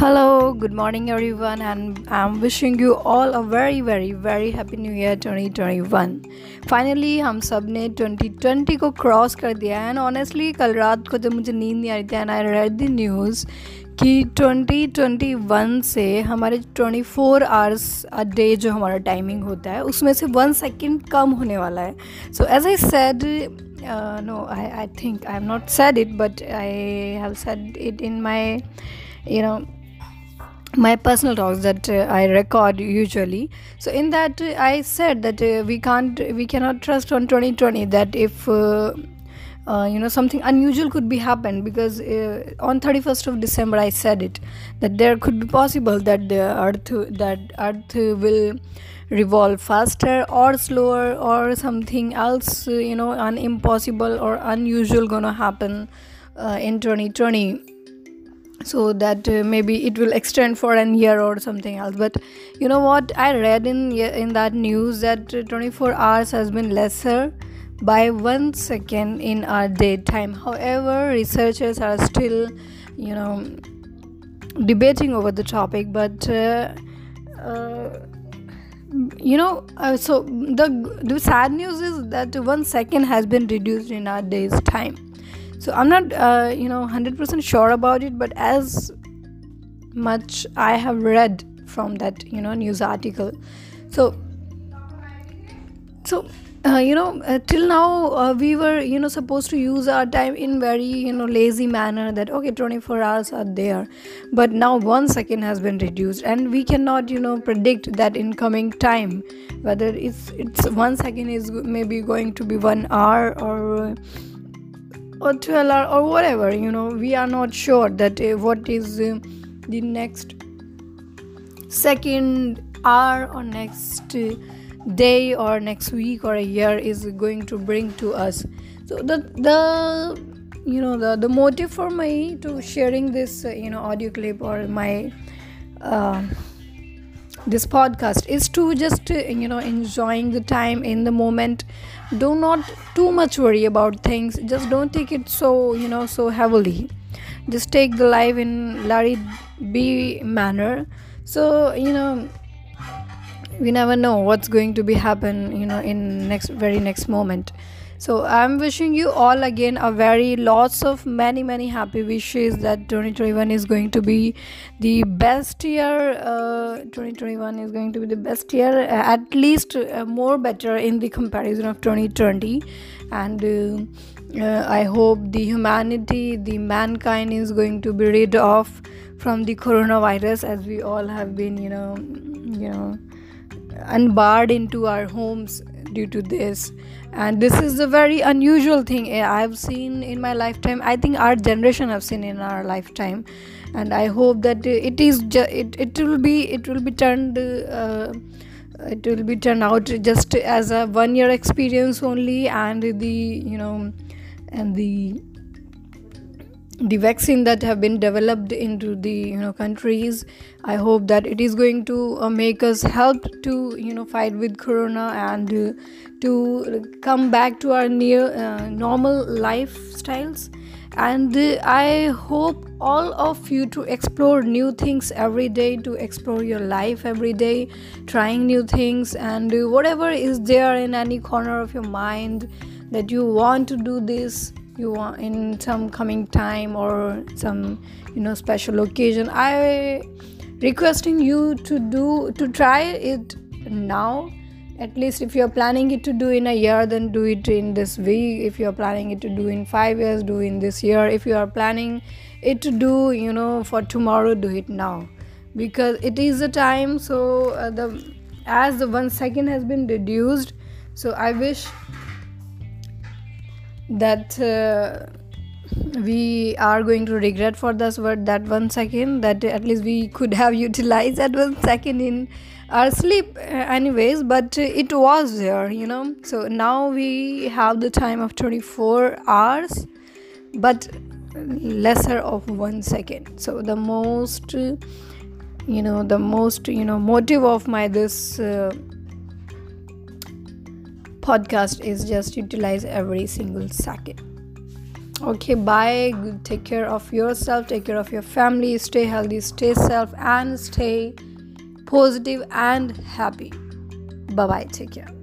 Hello, good morning everyone, and I'm wishing you all a very very very happy new year 2021. Finally हम सबने 2020 को cross कर दिया and honestly कल रात को जब मुझे नींद नहीं आ रही थी and I read the news कि 2021 से हमारे 24 फोर आवर्स अ डे जो हमारा टाइमिंग होता है उसमें से वन सेकेंड कम होने वाला है so as I said no I I think I have not said it but I have said it in my you know my personal talks that uh, I record usually. So in that uh, I said that uh, we can't we cannot trust on 2020 that if uh, uh, you know something unusual could be happen because uh, on 31st of December I said it that there could be possible that the earth that earth will revolve faster or slower or something else you know un impossible or unusual gonna happen in 2020 so that uh, maybe it will extend for an year or something else. But you know what? I read in in that news that 24 hours has been lesser by one second in our daytime. However researchers are still you know debating over the topic but uh, uh, you know uh, so the the sad news is that one second has been reduced in our day's time so i'm not uh, you know 100% sure about it but as much i have read from that you know news article so so uh, you know uh, till now uh, we were you know supposed to use our time in very you know lazy manner that okay 24 hours are there but now one second has been reduced and we cannot you know predict that in coming time whether it's it's one second is maybe going to be one hour or or 12 hour or whatever you know we are not sure that uh, what is uh, the next second hour or next uh, day or next week or a year is going to bring to us. So the the you know the the motive for me to sharing this you know audio clip or my uh, this podcast is to just uh, you know enjoying the time in the moment. Do not too much worry about things. Just don't take it so you know so heavily. Just take the life in larry b manner. So you know we never know what's going to be happen you know in next very next moment so i'm wishing you all again a very lots of many many happy wishes that 2021 is going to be the best year uh, 2021 is going to be the best year uh, at least uh, more better in the comparison of 2020 and uh, uh, i hope the humanity the mankind is going to be rid of from the coronavirus as we all have been you know you know unbarred into our homes due to this. And this is a very unusual thing eh, i've seen in my lifetime. I think our generation have seen in our lifetime. And i hope that it is ju- it, it will be it will be turned uh, it will be turned out just as a one year experience only and the you know and the the vaccine that have been developed into the you know countries i hope that it is going to uh, make us help to you know fight with corona and uh, to come back to our near uh, normal lifestyles. And uh, i hope all of you to explore new things every day to explore your life every day trying new things and whatever is there in any corner of your mind that you want to do this you want in some coming time or some you know special occasion. I requesting you to do to try it now. At least if you're planning it to do in a year then do it in this week. If you're planning it to do in five years do in this year. If you are planning it to do you know for tomorrow do it now. Because it is a time so uh, the as the one second has been reduced so i wish that uh, we are going to regret for this word that one second that at least we could have utilized that one second in our sleep uh, anyways but it was there you know? So now we have the time of 24 hours but lesser of one second. So the most you know the most you know motive of my this uh, podcast is just utilize every single second. Okay bye. Take care of yourself take care of your family stay healthy stay safe and stay positive and happy. Bye bye take care